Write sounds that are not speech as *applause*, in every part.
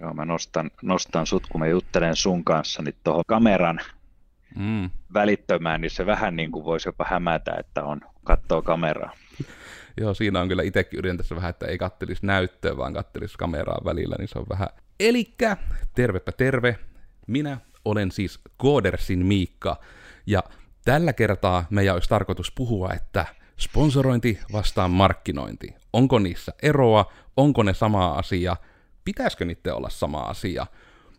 Joo, mä nostan, nostan sut, kun mä juttelen sun kanssa, niin tuohon kameran mm. välittömään, niin se vähän niin kuin voisi jopa hämätä, että on katsoo kameraa. Joo, siinä on kyllä itsekin yritän tässä vähän, että ei kattelisi näyttöä, vaan kattelisi kameraa välillä, niin se on vähän... Elikkä, tervepä terve, minä olen siis Koodersin Miikka, ja tällä kertaa meidän olisi tarkoitus puhua, että sponsorointi vastaan markkinointi. Onko niissä eroa, onko ne sama asia, pitäisikö niiden olla sama asia?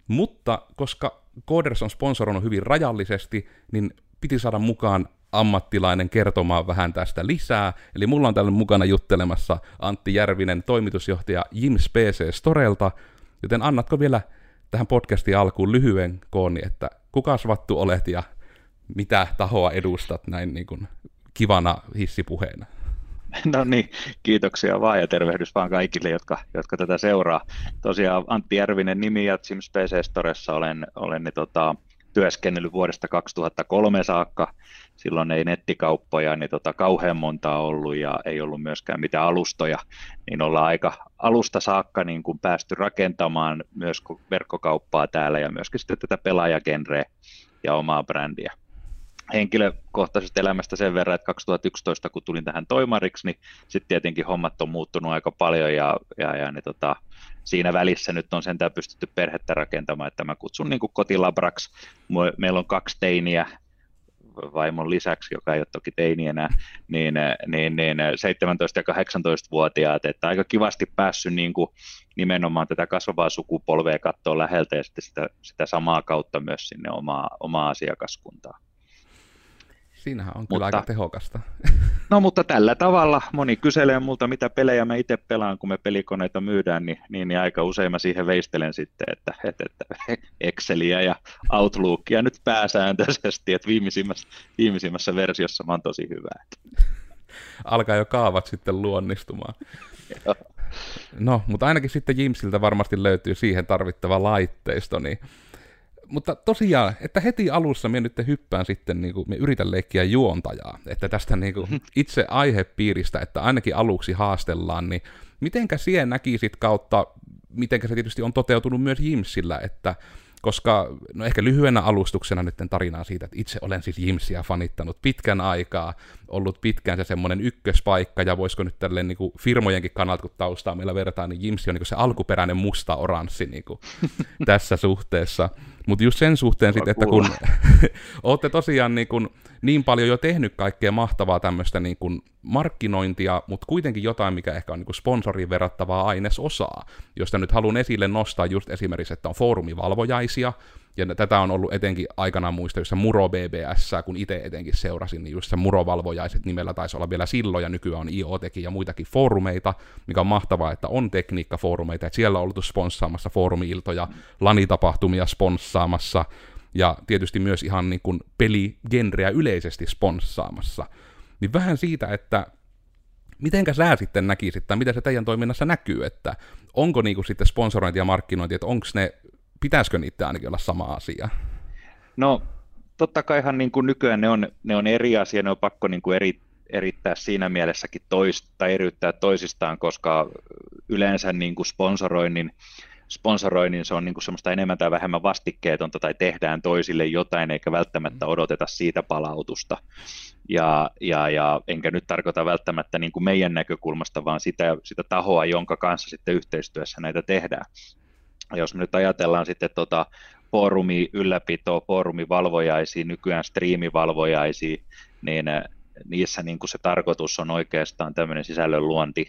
Mutta koska Coders on sponsoroinut hyvin rajallisesti, niin piti saada mukaan ammattilainen kertomaan vähän tästä lisää. Eli mulla on täällä mukana juttelemassa Antti Järvinen, toimitusjohtaja Jims PC Storelta, joten annatko vielä tähän podcastin alkuun lyhyen kooni, että kuka vattu olet ja mitä tahoa edustat näin niin kuin kivana hissipuheena? *laughs* No niin, kiitoksia vaan ja tervehdys vaan kaikille, jotka, jotka tätä seuraa. Tosiaan Antti Järvinen nimi ja Sims PC Storessa olen, olen niin, tota, työskennellyt vuodesta 2003 saakka. Silloin ei nettikauppoja niin tota, kauhean montaa ollut ja ei ollut myöskään mitään alustoja, niin ollaan aika alusta saakka niin kuin päästy rakentamaan myös verkkokauppaa täällä ja myöskin sitten tätä pelaajagenreä ja omaa brändiä henkilökohtaisesta elämästä sen verran, että 2011 kun tulin tähän toimariksi, niin sitten tietenkin hommat on muuttunut aika paljon ja, ja, ja niin tota, siinä välissä nyt on sentään pystytty perhettä rakentamaan, että mä kutsun niin kotilabraksi. Meillä on kaksi teiniä vaimon lisäksi, joka ei ole toki teini enää, niin, niin, niin 17- ja 18-vuotiaat, että aika kivasti päässyt niin kuin nimenomaan tätä kasvavaa sukupolvea katsoa läheltä ja sitten sitä, sitä samaa kautta myös sinne omaa, omaa asiakaskuntaa. Siinähän on mutta, kyllä aika tehokasta. *laughs* No mutta tällä tavalla moni kyselee multa, mitä pelejä mä itse pelaan, kun me pelikoneita myydään, niin, niin, niin aika usein mä siihen veistelen sitten, että, että, että *laughs* Exceliä ja Outlookia nyt pääsääntöisesti, että viimeisimmässä, viimeisimmässä versiossa mä oon tosi hyvä. *laughs* Alkaa jo kaavat sitten luonnistumaan. No, mutta ainakin sitten Jimsiltä varmasti löytyy siihen tarvittava laitteisto, niin mutta tosiaan, että heti alussa me nyt hyppään sitten, niin kuin, me yritän leikkiä juontajaa, että tästä niin kuin, *laughs* itse aihepiiristä, että ainakin aluksi haastellaan, niin mitenkä siihen näkisit kautta, mitenkä se tietysti on toteutunut myös Jimsillä, että koska no ehkä lyhyenä alustuksena nyt tarinaa siitä, että itse olen siis Jimsiä fanittanut pitkän aikaa, ollut pitkään se semmoinen ykköspaikka, ja voisiko nyt tälleen niin kuin firmojenkin kannalta, kun taustaa meillä verrataan, niin Jimsi on niin kuin se alkuperäinen musta-oranssi niin kuin *laughs* tässä suhteessa. Mutta just sen suhteen sitten, että kun *laughs* olette tosiaan niin, kuin niin paljon jo tehnyt kaikkea mahtavaa tämmöistä niin kuin markkinointia, mutta kuitenkin jotain, mikä ehkä on niin sponsoriin verrattavaa ainesosaa, josta nyt haluan esille nostaa just esimerkiksi, että on foorumivalvojaisia, ja tätä on ollut etenkin aikanaan muista, jossa Muro BBS, kun itse etenkin seurasin, niin just se Murovalvojaiset nimellä taisi olla vielä silloin, ja nykyään on IoTekin ja muitakin foorumeita, mikä on mahtavaa, että on tekniikkafoorumeita, että siellä on ollut sponssaamassa foorumiiltoja, lanitapahtumia sponssaamassa, ja tietysti myös ihan niin kuin peligenreä yleisesti sponssaamassa. Niin vähän siitä, että mitenkä sä sitten näkisit, tai mitä se teidän toiminnassa näkyy, että onko niinku sitten sponsorointi ja markkinointi, että onko ne pitäisikö niitä ainakin olla sama asia? No totta kaihan niin kuin nykyään ne on, ne on eri asia, ne on pakko niin kuin eri, erittää siinä mielessäkin toista, tai eriyttää toisistaan, koska yleensä niin kuin sponsoroinnin, sponsoroinnin se on niin kuin semmoista enemmän tai vähemmän vastikkeetonta tai tehdään toisille jotain eikä välttämättä mm. odoteta siitä palautusta. Ja, ja, ja enkä nyt tarkoita välttämättä niin kuin meidän näkökulmasta, vaan sitä, sitä tahoa, jonka kanssa sitten yhteistyössä näitä tehdään jos me nyt ajatellaan sitten tota foorumi ylläpito, foorumivalvojaisia, nykyään striimivalvojaisia, niin äh, niissä niin kuin se tarkoitus on oikeastaan tämmöinen sisällön luonti,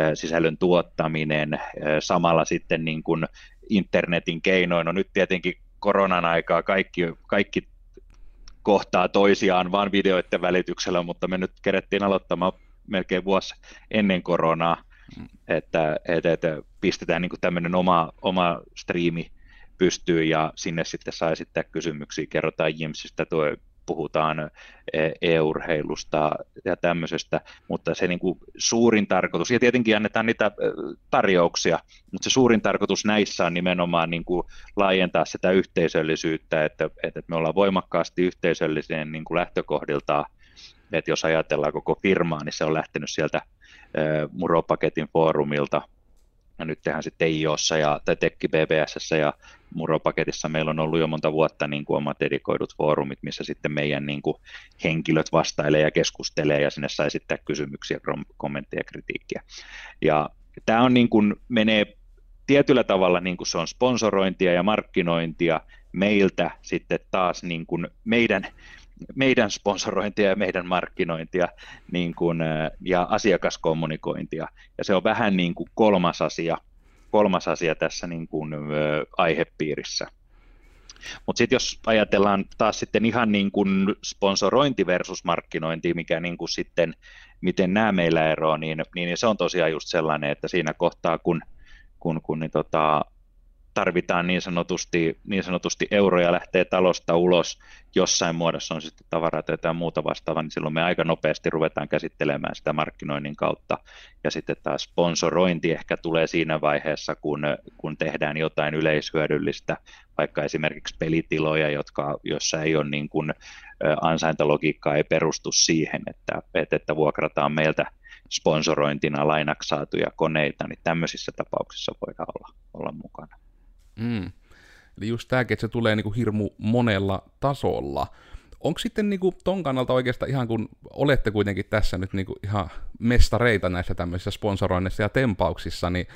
äh, sisällön tuottaminen, äh, samalla sitten niin kuin internetin keinoin. No nyt tietenkin koronan aikaa kaikki, kaikki kohtaa toisiaan vain videoiden välityksellä, mutta me nyt kerettiin aloittamaan melkein vuosi ennen koronaa, että, että, että pistetään niin tämmöinen oma, oma striimi pystyy ja sinne sitten saa esittää kysymyksiä, kerrotaan Jimsistä, tuo, puhutaan e, e-urheilusta ja tämmöisestä, mutta se niin kuin suurin tarkoitus, ja tietenkin annetaan niitä tarjouksia, mutta se suurin tarkoitus näissä on nimenomaan niin kuin laajentaa sitä yhteisöllisyyttä, että, että me ollaan voimakkaasti yhteisölliseen niin lähtökohdiltaan, että jos ajatellaan koko firmaa, niin se on lähtenyt sieltä Muropaketin foorumilta, ja nyt tehdään sitten IOssa ja, tai Tekki BBS ja Muro-paketissa meillä on ollut jo monta vuotta niin kuin omat dedikoidut foorumit, missä sitten meidän niin kuin henkilöt vastailee ja keskustelee ja sinne saa esittää kysymyksiä, kommentteja ja kritiikkiä. Ja tämä on niin kuin, menee tietyllä tavalla niin kuin se on sponsorointia ja markkinointia meiltä sitten taas niin kuin meidän, meidän sponsorointia ja meidän markkinointia niin kuin, ja asiakaskommunikointia. Ja se on vähän niin kuin kolmas asia, kolmas asia tässä niin kuin, aihepiirissä. Mutta sitten jos ajatellaan taas sitten ihan niin kuin sponsorointi versus markkinointi, mikä niin kuin sitten, miten nämä meillä eroaa, niin, niin se on tosiaan just sellainen, että siinä kohtaa, kun, kun, kun niin tota, tarvitaan niin sanotusti, niin sanotusti euroja lähtee talosta ulos, jossain muodossa on sitten tavaraa tai jotain muuta vastaavaa, niin silloin me aika nopeasti ruvetaan käsittelemään sitä markkinoinnin kautta. Ja sitten taas sponsorointi ehkä tulee siinä vaiheessa, kun, kun tehdään jotain yleishyödyllistä, vaikka esimerkiksi pelitiloja, jotka, jossa ei ole niin kuin, ansaintalogiikkaa ei perustu siihen, että, että, että vuokrataan meiltä sponsorointina lainaksi saatuja koneita, niin tämmöisissä tapauksissa voidaan olla, olla mukana. Mm. Eli just tämäkin, että se tulee niinku hirmu monella tasolla. Onko sitten niinku ton kannalta oikeastaan ihan kun olette kuitenkin tässä nyt niinku ihan mestareita näissä tämmöisissä sponsoroinnissa ja tempauksissa, niin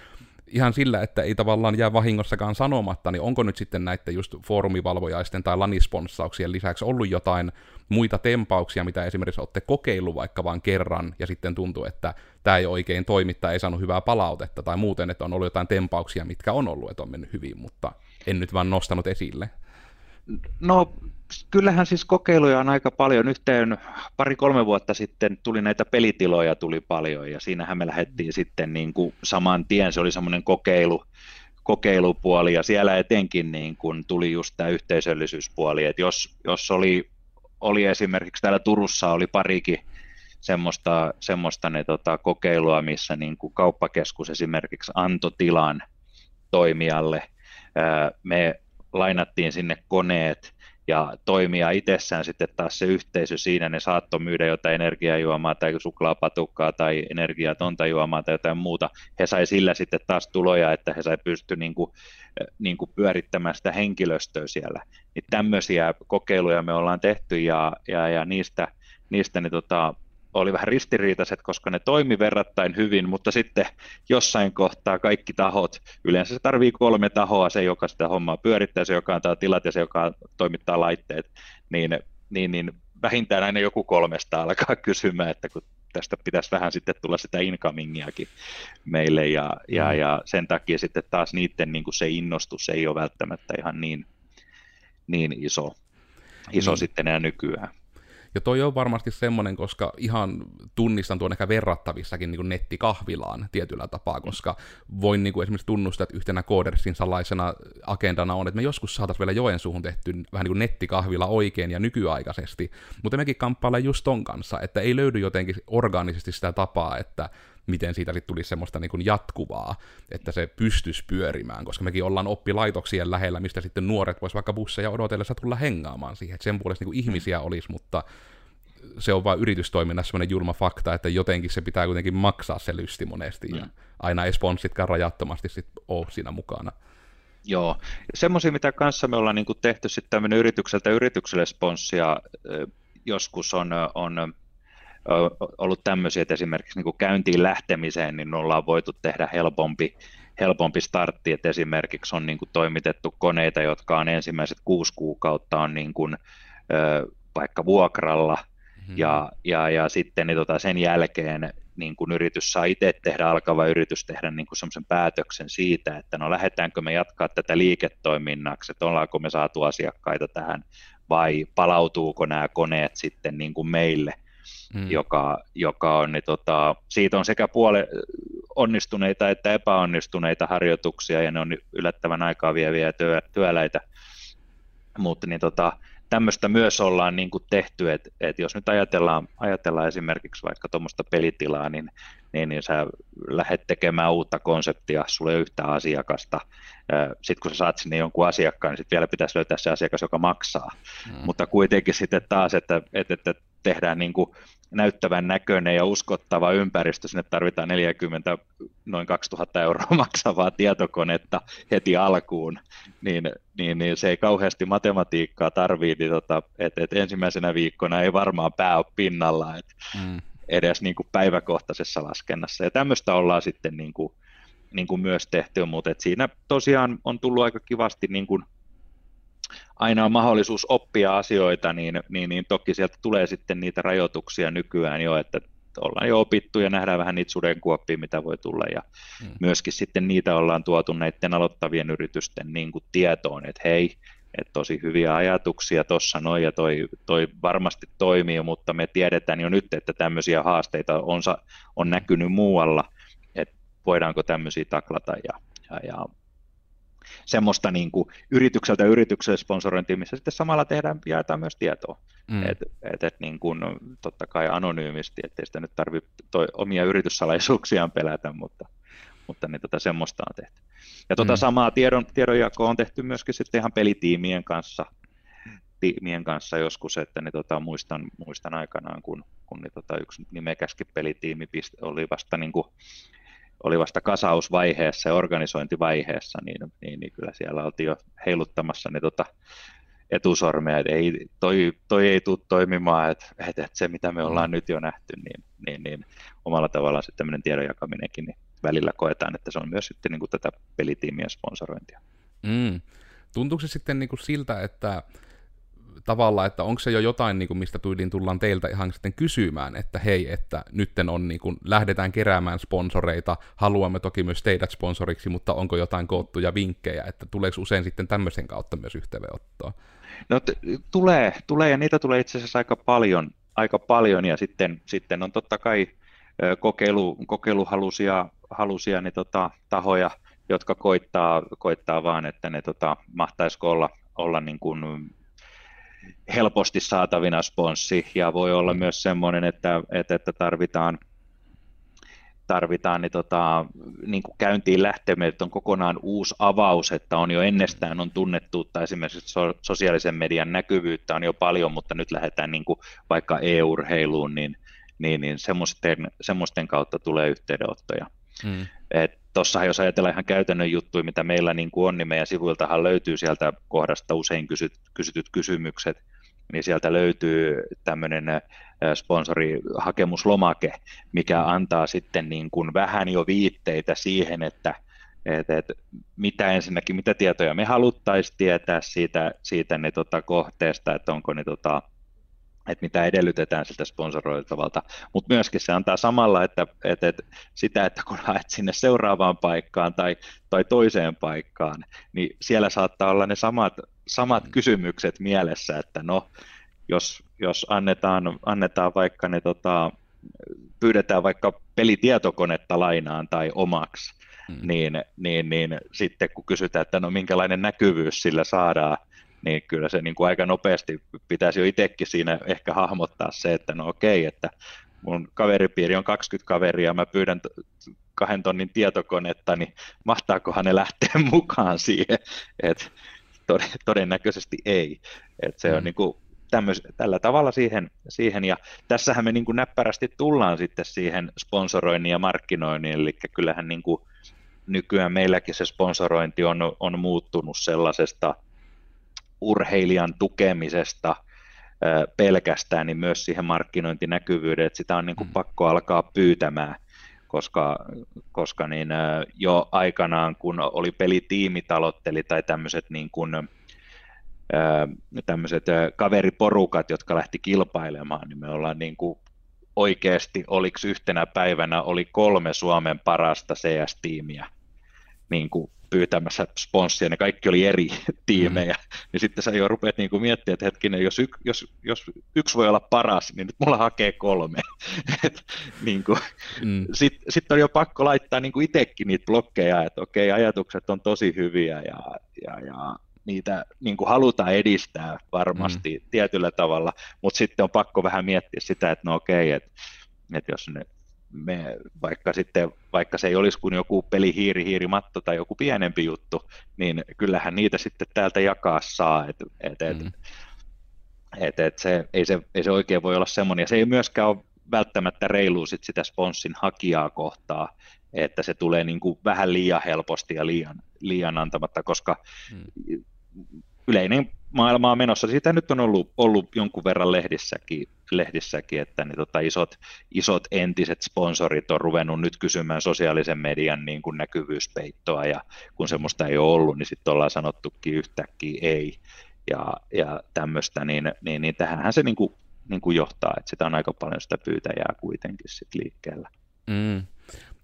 ihan sillä, että ei tavallaan jää vahingossakaan sanomatta, niin onko nyt sitten näiden just foorumivalvojaisten tai lanisponssauksien lisäksi ollut jotain muita tempauksia, mitä esimerkiksi olette kokeillut vaikka vain kerran, ja sitten tuntuu, että tämä ei oikein toimi tai ei saanut hyvää palautetta, tai muuten, että on ollut jotain tempauksia, mitkä on ollut, että on mennyt hyvin, mutta en nyt vaan nostanut esille. No kyllähän siis kokeiluja on aika paljon. Yhteen pari-kolme vuotta sitten tuli näitä pelitiloja tuli paljon ja siinähän me lähdettiin sitten niin kuin saman tien, se oli semmoinen kokeilu, kokeilupuoli ja siellä etenkin niin kuin tuli just tämä yhteisöllisyyspuoli, että jos, jos oli, oli esimerkiksi täällä Turussa oli parikin semmoista, semmoista ne, tota, kokeilua, missä niin kuin kauppakeskus esimerkiksi antoi tilan toimijalle. Me lainattiin sinne koneet ja toimia itsessään sitten taas se yhteisö siinä, ne saattoi myydä jotain energiajuomaa tai suklaapatukkaa tai energiatonta juomaa tai jotain muuta. He sai sillä sitten taas tuloja, että he sai pysty niin kuin, niin kuin pyörittämään sitä henkilöstöä siellä. Niin tämmöisiä kokeiluja me ollaan tehty ja, ja, ja niistä, niistä niin tota, oli vähän ristiriitaiset, koska ne toimi verrattain hyvin, mutta sitten jossain kohtaa kaikki tahot, yleensä se tarvii kolme tahoa, se joka sitä hommaa pyörittää, se joka antaa tilat ja se joka toimittaa laitteet, niin, niin, niin vähintään aina joku kolmesta alkaa *laughs* kysymään, että kun tästä pitäisi vähän sitten tulla sitä incomingiakin meille ja, ja, mm. ja sen takia sitten taas niiden niin kuin se innostus ei ole välttämättä ihan niin, niin iso, iso mm. sitten enää nykyään. Ja toi on varmasti semmoinen, koska ihan tunnistan tuon ehkä verrattavissakin niin kuin nettikahvilaan tietyllä tapaa, koska voin niin kuin esimerkiksi tunnustaa, että yhtenä Codersin salaisena agendana on, että me joskus saataisiin vielä Joensuuhun tehty vähän niin kuin nettikahvila oikein ja nykyaikaisesti, mutta mekin kamppaillaan just ton kanssa, että ei löydy jotenkin orgaanisesti sitä tapaa, että miten siitä sitten tulisi semmoista niin kuin jatkuvaa, että se pystyisi pyörimään, koska mekin ollaan oppilaitoksien lähellä, mistä sitten nuoret vois vaikka busseja odotellessa tulla hengaamaan siihen, että sen puolesta niin kuin ihmisiä olisi, mutta se on vain yritystoiminnassa semmoinen julma fakta, että jotenkin se pitää kuitenkin maksaa se lysti monesti, mm. ja aina ei sponssitkaan rajattomasti sit ole siinä mukana. Joo, semmoisia, mitä kanssa me ollaan niin tehty sitten tämmöinen yritykseltä yritykselle sponssia, joskus on, on ollut tämmöisiä, että esimerkiksi niin kuin käyntiin lähtemiseen niin ollaan voitu tehdä helpompi, helpompi startti, että esimerkiksi on niin kuin toimitettu koneita, jotka on ensimmäiset kuusi kuukautta on niin kuin, vaikka vuokralla, mm-hmm. ja, ja, ja sitten niin tota, sen jälkeen niin kuin yritys saa itse tehdä, alkava yritys tehdä niin kuin semmoisen päätöksen siitä, että no lähdetäänkö me jatkaa tätä liiketoiminnaksi, että ollaanko me saatu asiakkaita tähän, vai palautuuko nämä koneet sitten niin kuin meille, mm. joka, joka on, niin tota, siitä on sekä puole onnistuneita että epäonnistuneita harjoituksia, ja ne on yllättävän aikaa vieviä työ, työläitä, mutta niin tota, tämmöistä myös ollaan niin kuin tehty, että, että jos nyt ajatellaan, ajatellaan esimerkiksi vaikka tuommoista pelitilaa, niin, niin, niin sä lähdet tekemään uutta konseptia, sulla ei yhtä asiakasta, sitten kun sä saat sinne jonkun asiakkaan, niin sitten vielä pitäisi löytää se asiakas, joka maksaa, mm. mutta kuitenkin sitten taas, että, että, että tehdään niin kuin näyttävän näköinen ja uskottava ympäristö, sinne tarvitaan 40 noin 2000 euroa *laughs* maksavaa tietokonetta heti alkuun, niin, niin, niin se ei kauheasti matematiikkaa tarvii, niin tota, että et ensimmäisenä viikkona ei varmaan pää ole pinnalla, et mm. edes niin kuin päiväkohtaisessa laskennassa. Ja tämmöistä ollaan sitten niin kuin, niin kuin myös tehty, mutta et siinä tosiaan on tullut aika kivasti niin kuin aina on mahdollisuus oppia asioita, niin, niin, niin toki sieltä tulee sitten niitä rajoituksia nykyään jo, että ollaan jo opittu ja nähdään vähän niitä sudenkuoppia, mitä voi tulla, ja hmm. myöskin sitten niitä ollaan tuotu näiden aloittavien yritysten niin kuin tietoon, että hei, että tosi hyviä ajatuksia tuossa noin, ja toi, toi varmasti toimii, mutta me tiedetään jo nyt, että tämmöisiä haasteita on, on näkynyt muualla, että voidaanko tämmöisiä taklata, ja, ja, ja semmoista niin kuin yritykseltä yritykselle sponsorointia, missä sitten samalla tehdään, jaetaan myös tietoa. Mm. Et, et, et niin kuin, totta kai anonyymisti, ettei sitä nyt tarvitse omia yrityssalaisuuksiaan pelätä, mutta, mutta niin tota, semmoista on tehty. Ja tota mm. samaa tiedon, tiedonjakoa on tehty myöskin sitten ihan pelitiimien kanssa, tiimien kanssa joskus, että niin tota, muistan, muistan aikanaan, kun, kun niin tota, yksi nimekäskin pelitiimi oli vasta niin kuin oli vasta kasausvaiheessa ja organisointivaiheessa, niin, niin, niin kyllä siellä oltiin jo heiluttamassa ne tota, etusormea, että ei, toi, toi ei tule toimimaan, että, että, että se mitä me ollaan nyt jo nähty, niin, niin, niin omalla tavallaan sitten tämmöinen tiedon jakaminenkin, niin välillä koetaan, että se on myös sitten niin kuin tätä pelitiimien sponsorointia. Mm. Tuntuuko se sitten niin kuin siltä, että tavalla, että onko se jo jotain, niin kuin, mistä tyyliin tullaan teiltä ihan sitten kysymään, että hei, että nytten on, niin kuin, lähdetään keräämään sponsoreita, haluamme toki myös teidät sponsoriksi, mutta onko jotain koottuja vinkkejä, että tuleeko usein sitten tämmöisen kautta myös yhteydenottoa? No t- tulee, tulee, ja niitä tulee itse asiassa aika paljon, aika paljon ja sitten, sitten on totta kai kokeilu, kokeiluhalusia halusia, niin tota, tahoja, jotka koittaa, koittaa vaan, että ne tota, mahtaisiko olla, olla niin kuin helposti saatavina sponssi ja voi olla myös semmoinen, että, että, että tarvitaan, tarvitaan niin, tota, niin kuin käyntiin lähtemään, että on kokonaan uusi avaus, että on jo ennestään on tunnettuutta, esimerkiksi so, sosiaalisen median näkyvyyttä on jo paljon, mutta nyt lähdetään niin kuin vaikka e-urheiluun, niin, niin, niin semmoisten, semmoisten kautta tulee yhteydenottoja. Mm. Tuossahan jos ajatellaan ihan käytännön juttuja, mitä meillä niin kuin on, niin meidän sivuiltahan löytyy sieltä kohdasta usein kysyt, kysytyt kysymykset, niin sieltä löytyy tämmöinen sponsorihakemuslomake, mikä antaa sitten niin kuin vähän jo viitteitä siihen, että että, että mitä ensinnäkin, mitä tietoja me haluttaisiin tietää siitä, siitä ne, tota, kohteesta, että onko ne tota, että mitä edellytetään siltä sponsoroitavalta, mutta myöskin se antaa samalla, että, että, että sitä, että kun haet sinne seuraavaan paikkaan tai, tai toiseen paikkaan, niin siellä saattaa olla ne samat, samat kysymykset mielessä, että no, jos, jos annetaan, annetaan vaikka ne, tota, pyydetään vaikka pelitietokonetta lainaan tai omaksi, mm. niin, niin, niin sitten kun kysytään, että no minkälainen näkyvyys sillä saadaan, niin kyllä se niin kuin aika nopeasti pitäisi jo itsekin siinä ehkä hahmottaa se, että no okei, että mun kaveripiiri on 20 kaveria, mä pyydän kahden tonnin tietokonetta, niin mahtaakohan ne lähteä *laughs* mukaan siihen, että todennäköisesti ei. että se mm. on niin kuin tämmöis, tällä tavalla siihen, siihen, ja tässähän me niin kuin näppärästi tullaan sitten siihen sponsoroinnin ja markkinoinnin, eli kyllähän niin kuin nykyään meilläkin se sponsorointi on, on muuttunut sellaisesta urheilijan tukemisesta pelkästään, niin myös siihen markkinointinäkyvyyteen, että sitä on niin kuin mm. pakko alkaa pyytämään, koska, koska niin jo aikanaan, kun oli pelitiimitalotteli tai tämmöiset niin kuin, tämmöiset kaveriporukat, jotka lähti kilpailemaan, niin me ollaan niin kuin oikeasti, oliko yhtenä päivänä, oli kolme Suomen parasta CS-tiimiä niin kuin pyytämässä sponssia, ne kaikki oli eri *laughs* tiimejä, mm. niin sitten sä jo rupeat niin miettimään, että hetkinen, jos, y, jos, jos yksi voi olla paras, niin nyt mulla hakee kolme. *laughs* niin kuin, mm. Sitten sit on jo pakko laittaa niin kuin itsekin niitä blokkeja, että okei, ajatukset on tosi hyviä ja, ja, ja niitä niin kuin halutaan edistää varmasti mm. tietyllä tavalla, mutta sitten on pakko vähän miettiä sitä, että no okei, että, että jos ne me, vaikka, sitten, vaikka se ei olisi kuin joku peli hiiri, hiiri, matto tai joku pienempi juttu, niin kyllähän niitä sitten täältä jakaa saa. Et, et, et, mm. että et se, ei, se, ei se oikein voi olla semmoinen, ja se ei myöskään ole välttämättä reilu sit sitä sponssin hakijaa kohtaa, että se tulee niin kuin vähän liian helposti ja liian, liian antamatta, koska hmm. yleinen maailma on menossa. Siitä nyt on ollut, ollut jonkun verran lehdissäkin, lehdissäkin että niin tota isot, isot entiset sponsorit on ruvennut nyt kysymään sosiaalisen median niin kuin näkyvyyspeittoa, ja kun semmoista ei ole ollut, niin sitten ollaan sanottukin yhtäkkiä ei, ja, ja tämmöistä, niin, niin, niin tähänhän se niin kuin, niin kuin johtaa, että sitä on aika paljon sitä pyytäjää kuitenkin sit liikkeellä. Mm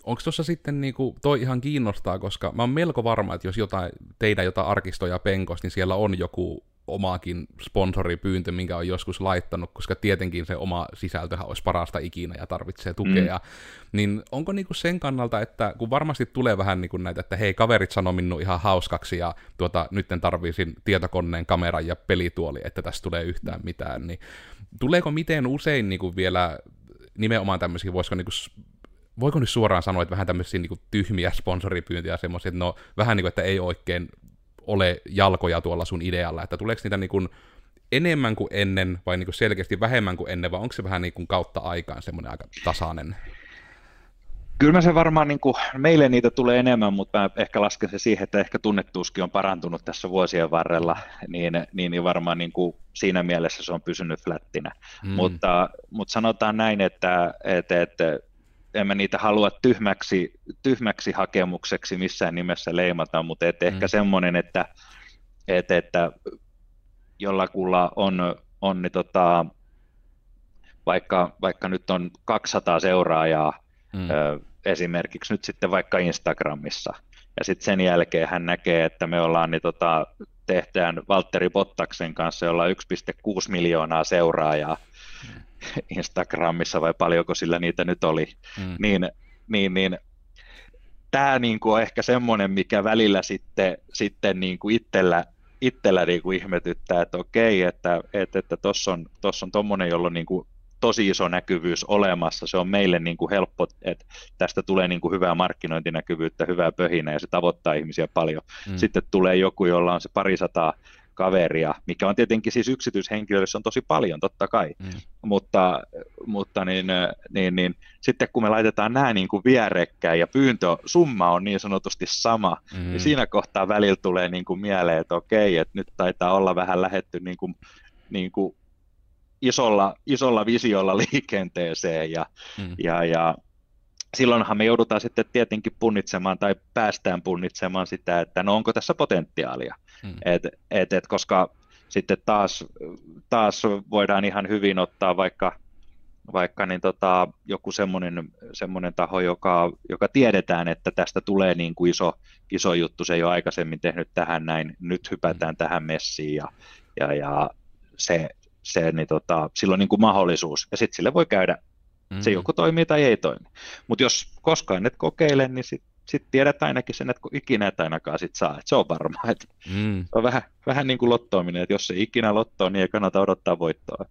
onko tuossa sitten, niin kuin, toi ihan kiinnostaa, koska mä oon melko varma, että jos jotain, teidän jotain arkistoja penkos, niin siellä on joku omaakin sponsoripyyntö, minkä on joskus laittanut, koska tietenkin se oma sisältöhän olisi parasta ikinä ja tarvitsee tukea. Mm. Niin onko niinku sen kannalta, että kun varmasti tulee vähän niinku näitä, että hei, kaverit sanoi minun ihan hauskaksi ja tuota, nyt tarvisin tietokoneen, kameran ja pelituoli, että tässä tulee yhtään mitään, niin tuleeko miten usein niinku vielä nimenomaan tämmöisiä, voisiko niinku voiko nyt suoraan sanoa, että vähän tämmöisiä niin tyhmiä sponsoripyyntöjä semmoisia, että no vähän niin kuin, että ei oikein ole jalkoja tuolla sun idealla, että tuleeko niitä niin kuin enemmän kuin ennen vai niin kuin selkeästi vähemmän kuin ennen, vai onko se vähän niin kuin kautta aikaan semmoinen aika tasainen? Kyllä mä se varmaan, niin kuin, meille niitä tulee enemmän, mutta mä ehkä lasken se siihen, että ehkä tunnettuuskin on parantunut tässä vuosien varrella, niin, niin, niin varmaan niin kuin siinä mielessä se on pysynyt flättinä. Mm. Mutta, mutta sanotaan näin, että, että, että en mä niitä halua tyhmäksi, tyhmäksi hakemukseksi missään nimessä leimata, mutta et ehkä mm. semmoinen, että, et, että jollakulla on, on niin tota, vaikka, vaikka nyt on 200 seuraajaa mm. ö, esimerkiksi nyt sitten vaikka Instagramissa, ja sitten sen jälkeen hän näkee, että me ollaan niin tota, tehdään Valtteri Bottaksen kanssa, jolla on 1,6 miljoonaa seuraajaa, mm. *laughs* Instagramissa vai paljonko sillä niitä nyt oli, mm. niin, niin, niin tämä niin kuin on ehkä semmoinen, mikä välillä sitten, sitten niin kuin itsellä, itsellä niin kuin ihmetyttää, että okei, että että, että tuossa on tuossa on tuommoinen, jolla on niin kuin tosi iso näkyvyys olemassa. Se on meille niin kuin helppo, että tästä tulee niin kuin hyvää markkinointinäkyvyyttä, hyvää pöhinä ja se tavoittaa ihmisiä paljon. Mm. Sitten tulee joku, jolla on se parisataa kaveria, mikä on tietenkin siis yksityishenkilöille, se on tosi paljon totta kai, mm. mutta, mutta niin, niin, niin, sitten kun me laitetaan nämä niin kuin vierekkäin ja pyyntösumma on niin sanotusti sama, mm. niin siinä kohtaa välillä tulee niin kuin mieleen, että okei, että nyt taitaa olla vähän lähetty niin kuin, niin kuin isolla, isolla visiolla *laughs* liikenteeseen ja, mm. ja, ja silloinhan me joudutaan sitten tietenkin punnitsemaan tai päästään punnitsemaan sitä, että no onko tässä potentiaalia. Mm. Et, et, et, koska sitten taas, taas voidaan ihan hyvin ottaa vaikka, vaikka niin tota, joku semmoinen, semmoinen taho, joka, joka tiedetään, että tästä tulee niin kuin iso, iso juttu, se ei ole aikaisemmin tehnyt tähän näin, nyt hypätään mm. tähän messiin ja, ja, ja se, se niin tota, silloin niin kuin mahdollisuus, ja sitten sille voi käydä, mm. se joko toimii tai ei toimi. Mutta jos koskaan et kokeile, niin sitten sitten tiedät ainakin sen, että kun ikinä et ainakaan sit saa, että se on varma. Että mm. Se on vähän, vähän niin kuin lottoaminen, että jos se ikinä lottoo, niin ei kannata odottaa voittoa.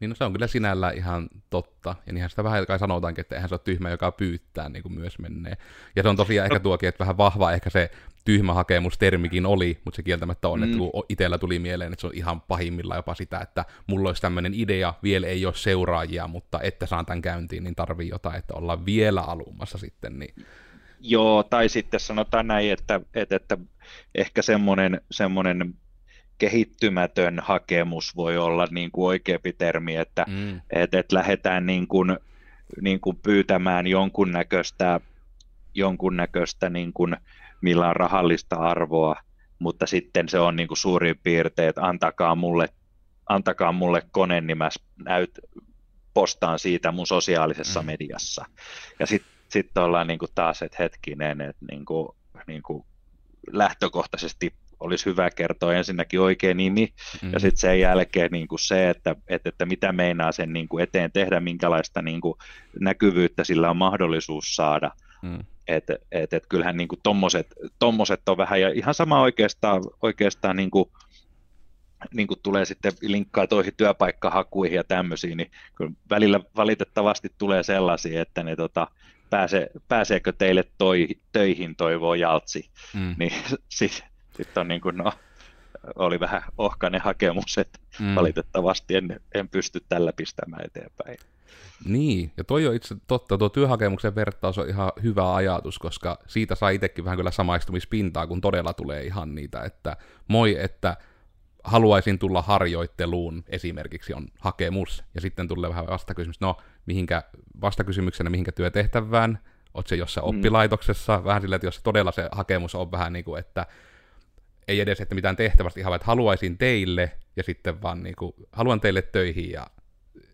Niin no se on kyllä sinällään ihan totta, ja niinhän sitä vähän kai sanotaankin, että eihän se ole tyhmä, joka pyyttää niin kuin myös menee. Ja se on tosiaan ehkä tuokin, että vähän vahva ehkä se tyhmä hakemustermikin oli, mutta se kieltämättä on, mm. että kun itsellä tuli mieleen, että se on ihan pahimmillaan jopa sitä, että mulla olisi tämmöinen idea, vielä ei ole seuraajia, mutta että saan tämän käyntiin, niin tarvii jotain, että ollaan vielä alumassa sitten, niin Joo, tai sitten sanotaan näin, että, että, että ehkä semmoinen, semmoinen kehittymätön hakemus voi olla niin kuin oikeampi termi, että, mm. että, että lähdetään niin kuin, niin kuin pyytämään jonkunnäköistä, jonkunnäköistä niin kuin, millä on rahallista arvoa, mutta sitten se on niin kuin suurin piirtein, että antakaa mulle, antakaa mulle kone, niin mä näyt, postaan siitä mun sosiaalisessa mm. mediassa. Ja sitten sitten ollaan niin kuin taas, että hetkinen, että niin kuin, niin kuin lähtökohtaisesti olisi hyvä kertoa ensinnäkin oikea nimi, mm. ja sitten sen jälkeen niin kuin se, että, että, että mitä meinaa sen niin kuin eteen tehdä, minkälaista niin kuin näkyvyyttä sillä on mahdollisuus saada. Mm. Että et, et kyllähän niin tommoset, tommoset on vähän, ja ihan sama oikeastaan, oikeastaan niin kuin, niin kuin tulee sitten linkkaa toihin työpaikkahakuihin ja tämmöisiin, niin kyllä välillä valitettavasti tulee sellaisia, että ne tota, pääse, pääseekö teille toi, töihin, toivoo Jaltsi. Mm. Niin *laughs* sitten sit on niin kuin, no, oli vähän ohkainen hakemus, että mm. valitettavasti en, en pysty tällä pistämään eteenpäin. Niin, ja toi on itse totta, tuo työhakemuksen vertaus on ihan hyvä ajatus, koska siitä saa itsekin vähän kyllä samaistumispintaa, kun todella tulee ihan niitä, että moi, että haluaisin tulla harjoitteluun esimerkiksi on hakemus, ja sitten tulee vähän vastakysymys, no mihinkä, vastakysymyksenä mihinkä työtehtävään, oot se jossain mm. oppilaitoksessa, vähän sillä, että jos todella se hakemus on vähän niin kuin, että ei edes, että mitään tehtävästä ihan, että haluaisin teille, ja sitten vaan niin kuin, haluan teille töihin, ja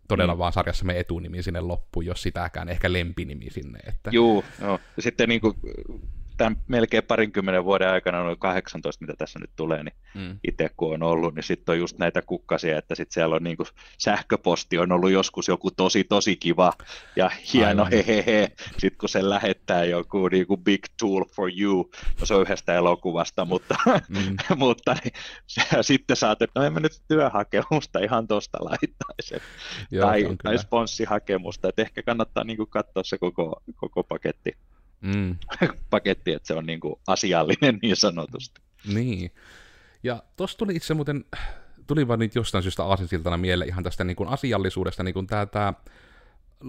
todella mm. vaan sarjassamme etunimi sinne loppuun, jos sitäkään, ehkä lempinimi sinne. Että... Joo, joo. Ja sitten niin kuin, tämän melkein parinkymmenen vuoden aikana, noin 18, mitä tässä nyt tulee, niin mm. itse kun on ollut, niin sitten on just näitä kukkasia, että sitten siellä on niin kuin, sähköposti on ollut joskus joku tosi tosi kiva ja hieno hehehe, sitten kun se lähettää joku niin kuin big tool for you, no se on yhdestä elokuvasta, mutta, mm. *laughs* mutta niin, se, sitten saat, että no en mä nyt työhakemusta ihan tuosta laittaisi, tai, tai sponssihakemusta, että ehkä kannattaa niin kuin, katsoa se koko, koko paketti mm. *laughs* paketti, että se on niin kuin asiallinen niin sanotusti. Niin. Ja tuossa tuli itse muuten, tuli vaan nyt jostain syystä aasinsiltana mieleen ihan tästä niin kuin asiallisuudesta niin kuin tämä, tämä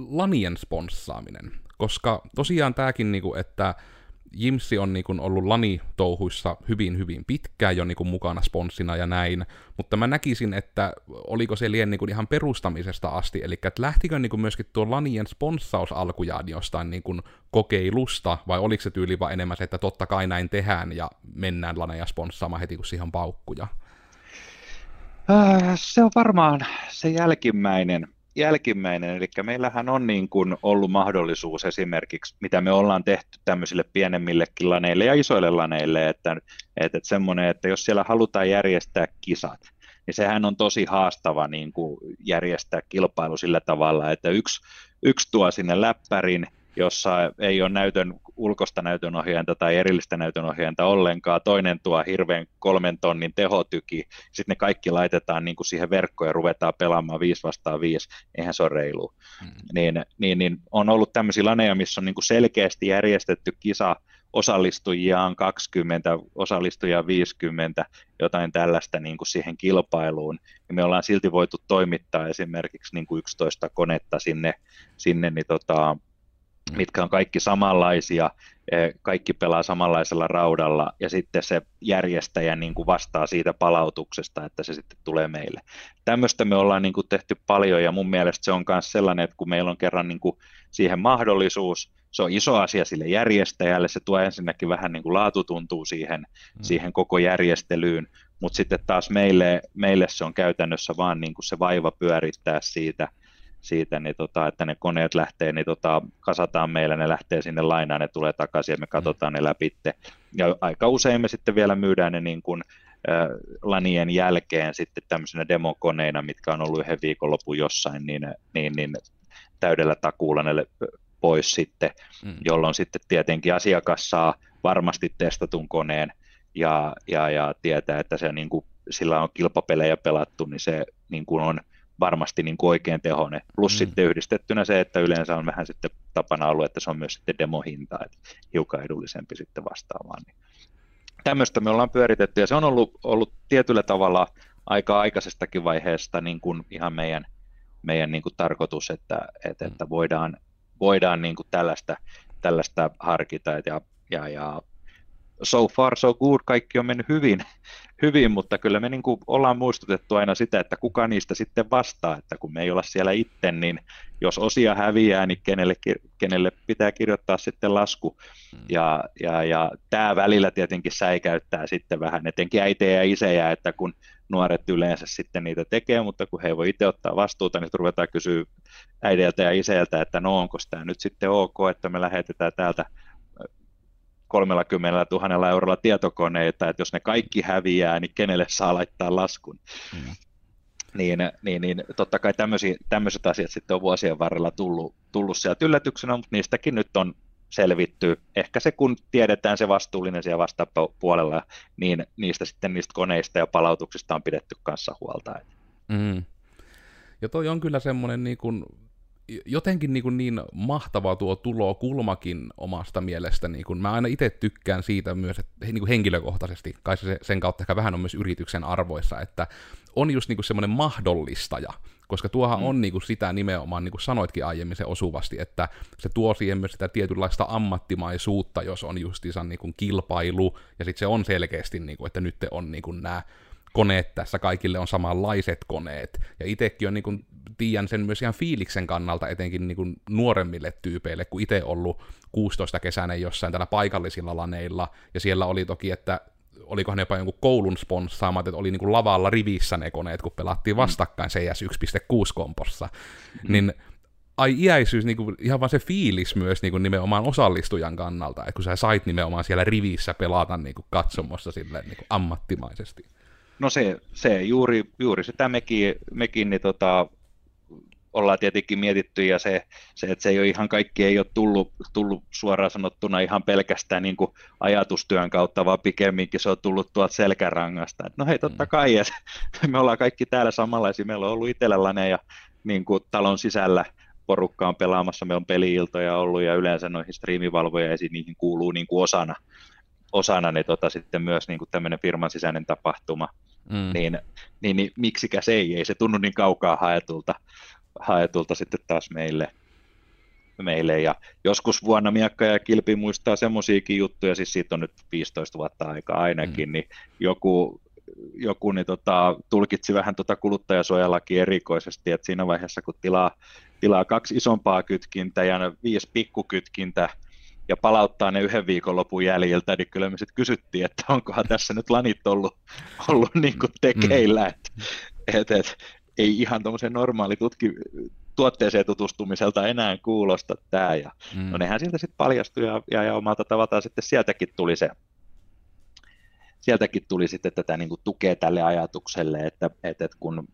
lanien sponssaaminen. Koska tosiaan tämäkin, niin kuin, että Jimsi on niin kuin ollut Lani-touhuissa hyvin hyvin pitkään jo niin kuin mukana sponssina ja näin, mutta mä näkisin, että oliko se lien niin kuin ihan perustamisesta asti, eli että lähtikö niin kuin myöskin tuo Lanien sponssaus alkujaan jostain niin kuin kokeilusta, vai oliko se tyyli vaan enemmän se, että totta kai näin tehdään ja mennään Laneja sponssaamaan heti, kun siihen on paukkuja? Äh, se on varmaan se jälkimmäinen jälkimmäinen, eli meillähän on niin kuin ollut mahdollisuus esimerkiksi, mitä me ollaan tehty tämmöisille pienemmillekin laneille ja isoille laneille, että, että, että semmoinen, että jos siellä halutaan järjestää kisat, niin sehän on tosi haastava niin kuin järjestää kilpailu sillä tavalla, että yksi, yksi tuo sinne läppärin, jossa ei ole näytön, ulkosta näytönohjainta tai erillistä näytönohjainta ollenkaan. Toinen tuo hirveän kolmen tonnin tehotyki. Sitten ne kaikki laitetaan niin kuin siihen verkkoon ja ruvetaan pelaamaan 5 vastaan 5. Eihän se ole reilu. Mm. Niin, niin, niin, on ollut tämmöisiä laneja, missä on niin kuin selkeästi järjestetty kisa osallistujia on 20, osallistujia 50, jotain tällaista niin kuin siihen kilpailuun. Ja me ollaan silti voitu toimittaa esimerkiksi niin kuin 11 konetta sinne, sinne niin tota, mitkä on kaikki samanlaisia, e, kaikki pelaa samanlaisella raudalla ja sitten se järjestäjä niin kuin vastaa siitä palautuksesta, että se sitten tulee meille. Tämmöistä me ollaan niin kuin tehty paljon ja mun mielestä se on myös sellainen, että kun meillä on kerran niin kuin siihen mahdollisuus, se on iso asia sille järjestäjälle, se tuo ensinnäkin vähän niin kuin laatutuntuu siihen, mm. siihen koko järjestelyyn, mutta sitten taas meille, meille se on käytännössä vaan niin kuin se vaiva pyörittää siitä – siitä, niin tota, että ne koneet lähtee, niin tota, kasataan meillä, ne lähtee sinne lainaan, ne tulee takaisin ja me katsotaan ne läpi. Ja aika usein me sitten vielä myydään ne niin kuin, äh, lanien jälkeen sitten tämmöisenä demokoneina, mitkä on ollut yhden viikonlopun jossain, niin, niin, niin täydellä takuulla ne pois sitten, mm. jolloin sitten tietenkin asiakas saa varmasti testatun koneen ja, ja, ja tietää, että se niin kuin, sillä on kilpapelejä pelattu, niin se niin kuin on varmasti niin kuin oikein tehoinen. Plus mm. sitten yhdistettynä se, että yleensä on vähän sitten tapana ollut, että se on myös sitten demohinta, että hiukan edullisempi sitten vastaamaan. Niin tämmöistä me ollaan pyöritetty ja se on ollut, ollut tietyllä tavalla aika aikaisestakin vaiheesta niin kuin ihan meidän, meidän niin kuin tarkoitus, että, että, että voidaan, voidaan niin kuin tällaista, tällaista harkita ja, ja, ja so far so good, kaikki on mennyt hyvin, *laughs* hyvin mutta kyllä me niin kuin ollaan muistutettu aina sitä, että kuka niistä sitten vastaa, että kun me ei olla siellä itse, niin jos osia häviää, niin kenelle, kenelle pitää kirjoittaa sitten lasku. Mm. Ja, ja, ja tämä välillä tietenkin säikäyttää sitten vähän, etenkin äitejä ja isejä, että kun nuoret yleensä sitten niitä tekee, mutta kun he ei voi itse ottaa vastuuta, niin ruvetaan kysyä äideltä ja iseltä, että no onko tämä nyt sitten ok, että me lähetetään täältä 30 000 eurolla tietokoneita, että jos ne kaikki häviää, niin kenelle saa laittaa laskun. Mm. Niin, niin, niin totta kai tämmöiset asiat sitten on vuosien varrella tullut, tullut sieltä yllätyksenä, mutta niistäkin nyt on selvitty. Ehkä se, kun tiedetään se vastuullinen siellä vastapuolella, niin niistä sitten niistä koneista ja palautuksista on pidetty kanssa huolta. Mm. Ja toi on kyllä semmoinen niin kuin jotenkin niin, kuin niin mahtava tuo tulokulmakin omasta mielestä. Niin kuin, mä aina itse tykkään siitä myös että niin kuin henkilökohtaisesti, kai se sen kautta ehkä vähän on myös yrityksen arvoissa, että on just niin kuin semmoinen mahdollistaja, koska tuohan mm. on niin kuin sitä nimenomaan, niin kuin sanoitkin aiemmin se osuvasti, että se tuo siihen myös sitä tietynlaista ammattimaisuutta, jos on justiinsa niin kuin kilpailu, ja sitten se on selkeästi, niin kuin, että nyt on niin kuin nämä koneet tässä, kaikille on samanlaiset koneet. Ja itsekin on niin kuin, tiedän sen myös ihan fiiliksen kannalta, etenkin niin kuin nuoremmille tyypeille, kun itse ollut 16 kesänä jossain täällä paikallisilla laneilla, ja siellä oli toki, että olikohan ne jopa jonkun koulun sponssaamat, että oli niin kuin lavalla rivissä ne koneet, kun pelattiin mm. vastakkain CS 1.6 kompossa, mm. niin ai iäisyys, niin kuin, ihan vaan se fiilis myös niin kuin nimenomaan osallistujan kannalta, että kun sä sait nimenomaan siellä rivissä pelata niin kuin katsomossa silleen niin kuin ammattimaisesti. No se, se juuri, juuri sitä mekin, mekin niin tota, ollaan tietenkin mietitty ja se, se, että se ei ole ihan kaikki ei ole tullut, tullut suoraan sanottuna ihan pelkästään niin kuin ajatustyön kautta, vaan pikemminkin se on tullut tuolta selkärangasta. Et no hei, totta mm. kai, ja *laughs* me ollaan kaikki täällä samanlaisia, meillä on ollut itsellällainen ja niin kuin talon sisällä porukka on pelaamassa, meillä on peliiltoja ollut ja yleensä noihin striimivalvojaisiin niihin kuuluu niin kuin osana, osana niin tota, sitten myös niin kuin tämmöinen firman sisäinen tapahtuma, mm. niin, niin, niin miksikä se ei, ei se tunnu niin kaukaa haetulta, haetulta sitten taas meille. meille. Ja joskus vuonna Miakka ja Kilpi muistaa semmoisiakin juttuja, siis siitä on nyt 15 vuotta aikaa ainakin, mm. niin joku, joku niin tota, tulkitsi vähän tota kuluttajasuojalakin erikoisesti, että siinä vaiheessa kun tilaa, tilaa kaksi isompaa kytkintä ja viisi pikkukytkintä, ja palauttaa ne yhden viikonlopun jäljiltä, niin kyllä me sitten kysyttiin, että onkohan tässä nyt lanit ollut, ollut niin kuin tekeillä, mm. että et, et, ei ihan tuommoisen normaali tutki, tuotteeseen tutustumiselta enää kuulosta tämä. Ja, mm. No nehän sieltä sitten paljastui ja, ja, ja omalta tavallaan sitten sieltäkin tuli se, sieltäkin tuli sitten tätä niin kuin tukea tälle ajatukselle, että, että, että kun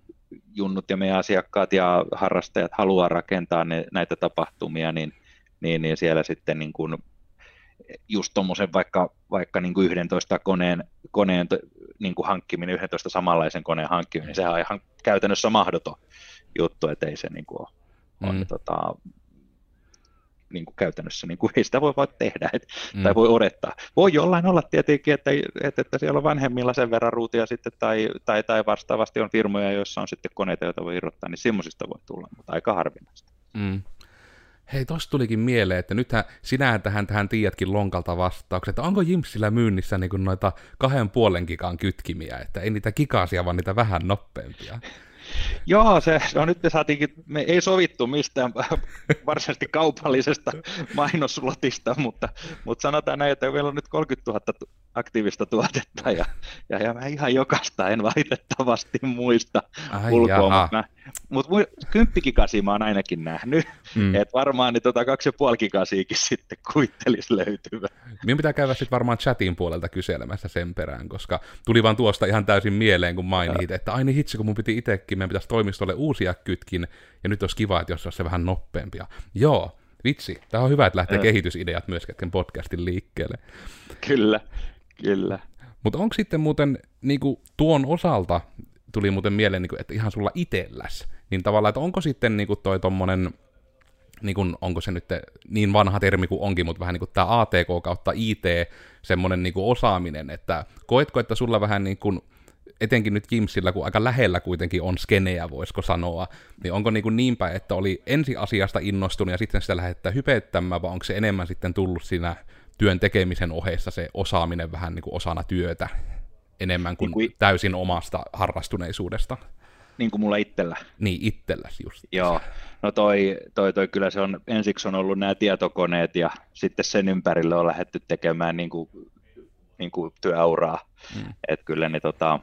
junnut ja meidän asiakkaat ja harrastajat haluaa rakentaa ne, näitä tapahtumia, niin, niin, niin siellä sitten niin kuin just tuommoisen vaikka, vaikka niin kuin 11 koneen, koneen niin kuin hankkiminen, 11 samanlaisen koneen hankkiminen, niin sehän on ihan käytännössä mahdoton juttu, että ei se niin kuin ole, mm. tota, niin kuin käytännössä, niin kuin ei sitä voi vaan tehdä et, mm. tai voi odottaa. Voi jollain olla tietenkin, että, että, että siellä on vanhemmilla sen verran ruutia sitten, tai, tai, tai vastaavasti on firmoja, joissa on sitten koneita, joita voi irrottaa, niin semmoisista voi tulla, mutta aika harvinaista. Mm. Hei, tosta tulikin mieleen, että nythän sinähän tähän, tähän tiedätkin lonkalta vastaukset, että onko Jimsillä myynnissä niin noita kahden puolen gigan kytkimiä, että ei niitä kikaasia, vaan niitä vähän nopeampia. *laughs* Joo, se, no nyt me saatiinkin, me ei sovittu mistään *laughs* varsinaisesti kaupallisesta mainoslotista, mutta, mutta sanotaan näin, että meillä on nyt 30 000 aktiivista tuotetta ja, ja, ja mä ihan jokaista en valitettavasti muista Ai ulkoa, mutta, mutta kymppikikasi mä oon ainakin nähnyt, mm. että varmaan niin tota kaksi ja puoli kikasiikin sitten kuittelisi löytyvä. Minun pitää käydä sitten varmaan chatin puolelta kyselemässä sen perään, koska tuli vaan tuosta ihan täysin mieleen, kun mainit, että ai niin hitsi, kun mun piti itsekin, meidän pitäisi toimistolle uusia kytkin, ja nyt olisi kiva, että jos olisi se vähän nopeampia. Joo, vitsi, tämä on hyvä, että lähtee kehitysideat myös ketken podcastin liikkeelle. Kyllä, kyllä. Mutta onko sitten muuten niin kuin, tuon osalta, tuli muuten mieleen, niin kuin, että ihan sulla itelläs, niin tavallaan, että onko sitten niin kuin, toi tommonen, niin kuin, onko se nyt niin vanha termi kuin onkin, mutta vähän niin kuin tämä ATK kautta IT, semmoinen niin kuin osaaminen, että koetko, että sulla vähän niin kuin, etenkin nyt Jimsillä, kun aika lähellä kuitenkin on skenejä, voisiko sanoa, niin onko niin, kuin niin päin, että oli ensi asiasta innostunut ja sitten sitä lähettää hypettämään, vai onko se enemmän sitten tullut siinä työn tekemisen ohessa se osaaminen vähän niin kuin osana työtä enemmän kuin, niin kuin täysin omasta harrastuneisuudesta? Niin kuin mulla itsellä. Niin, itselläsi just. Joo, no toi, toi, toi kyllä se on, ensiksi on ollut nämä tietokoneet ja sitten sen ympärille on lähdetty tekemään niin kuin, niin kuin työuraa. Mm. Että kyllä niin tota,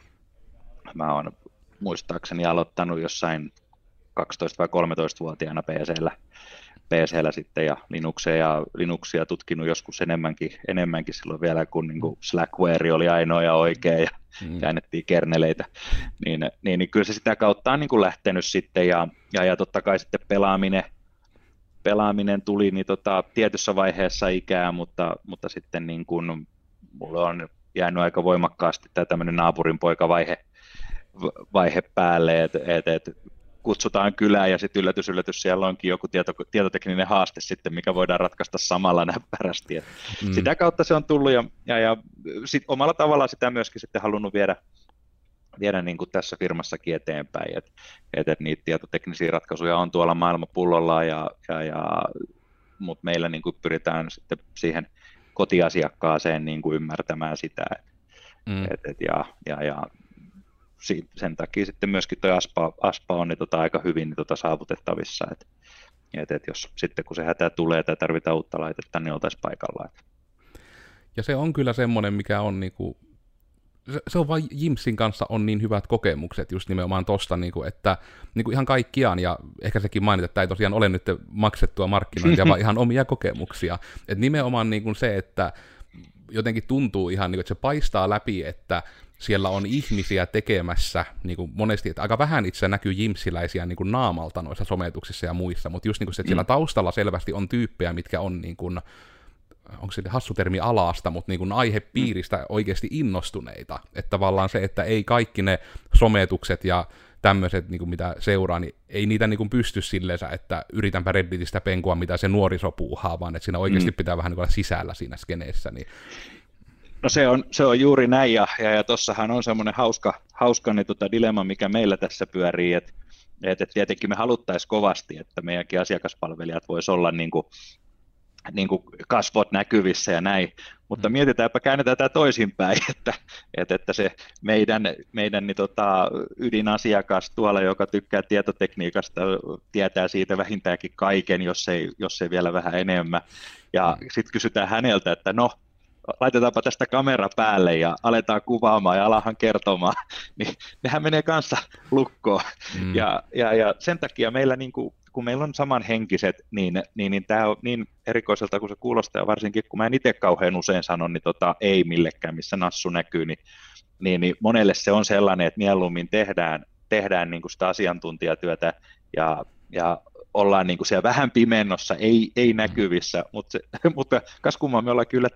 mä oon muistaakseni aloittanut jossain 12- vai 13-vuotiaana PCllä, PCllä sitten ja Linuxia, ja Linuxia tutkinut joskus enemmänkin, enemmänkin silloin vielä, kun niin kuin Slackware oli ainoa ja oikea ja mm. käännettiin kerneleitä, niin, niin, niin kyllä se sitä kautta on niin kuin lähtenyt sitten ja, ja, ja totta kai sitten pelaaminen, pelaaminen tuli niin tota, tietyssä vaiheessa ikää, mutta, mutta sitten niin kuin, mulle on jäänyt aika voimakkaasti tämä tämmöinen naapurin poikavaihe vaihe päälle, että et, et, kutsutaan kylään ja sitten yllätys, yllätys, siellä onkin joku tieto, tietotekninen haaste sitten, mikä voidaan ratkaista samalla näppärästi. Mm. Sitä kautta se on tullut ja, ja, ja sit omalla tavallaan sitä myöskin sitten halunnut viedä, viedä niin kuin tässä firmassakin eteenpäin, että et, et niitä tietoteknisiä ratkaisuja on tuolla maailmapullolla, ja, ja, ja, mutta meillä niin kuin pyritään sitten siihen kotiasiakkaaseen niin kuin ymmärtämään sitä, että mm. et, et, ja, ja, ja sen takia sitten myöskin tuo aspa, aspa on niin tota aika hyvin niin tota saavutettavissa, että et, et jos sitten kun se hätä tulee tai tarvitaan uutta laitetta, niin oltaisiin paikalla. Ja se on kyllä semmoinen, mikä on niinku, se, se on vain Jimsin kanssa on niin hyvät kokemukset just nimenomaan tosta, niinku, että niinku ihan kaikkiaan, ja ehkä sekin mainita, että tämä ei tosiaan ole nyt maksettua markkinointia, *laughs* vaan ihan omia kokemuksia. Et nimenomaan niinku se, että jotenkin tuntuu ihan, niin kuin, että se paistaa läpi, että siellä on ihmisiä tekemässä, niin kuin monesti, että aika vähän itse näkyy jimsiläisiä niin kuin naamalta noissa sometuksissa ja muissa, mutta just niin kuin se, että siellä mm. taustalla selvästi on tyyppejä, mitkä on niin kuin, onko se hassu termi alasta, mutta niin kuin aihepiiristä mm. oikeasti innostuneita. Että tavallaan se, että ei kaikki ne sometukset ja tämmöiset, niin kuin mitä seuraa, niin ei niitä niin kuin pysty silleen, että yritänpä Redditistä penkua, mitä se nuoriso puuhaa, vaan että siinä oikeasti mm. pitää vähän niin kuin olla sisällä siinä skeneessä. Niin No se on, se on juuri näin, ja, ja, ja tuossahan on semmoinen hauska, hauska niin tota dilemma, mikä meillä tässä pyörii, että et, et tietenkin me haluttaisiin kovasti, että meidänkin asiakaspalvelijat voisi olla niin kuin, niin kuin kasvot näkyvissä ja näin, mutta mm. mietitäänpä, käännetään tämä toisinpäin, *laughs* että, että, että se meidän, meidän niin tota, ydinasiakas tuolla, joka tykkää tietotekniikasta, tietää siitä vähintäänkin kaiken, jos ei, jos ei vielä vähän enemmän, ja mm. sitten kysytään häneltä, että no, laitetaanpa tästä kamera päälle ja aletaan kuvaamaan ja alahan kertomaan, *laughs* niin nehän menee kanssa lukkoon. Mm. Ja, ja, ja sen takia meillä, niin kuin, kun meillä on samanhenkiset, niin, niin, niin tämä on niin erikoiselta kuin se kuulostaa, ja varsinkin kun mä en itse kauhean usein sanon, niin tota, ei millekään, missä nassu näkyy, niin, niin, niin monelle se on sellainen, että mieluummin tehdään, tehdään niin kuin sitä asiantuntijatyötä ja, ja ollaan niin kuin siellä vähän pimennossa, ei, ei mm. näkyvissä, mutta, se, *laughs* mutta kas kumma me ollaan kyllä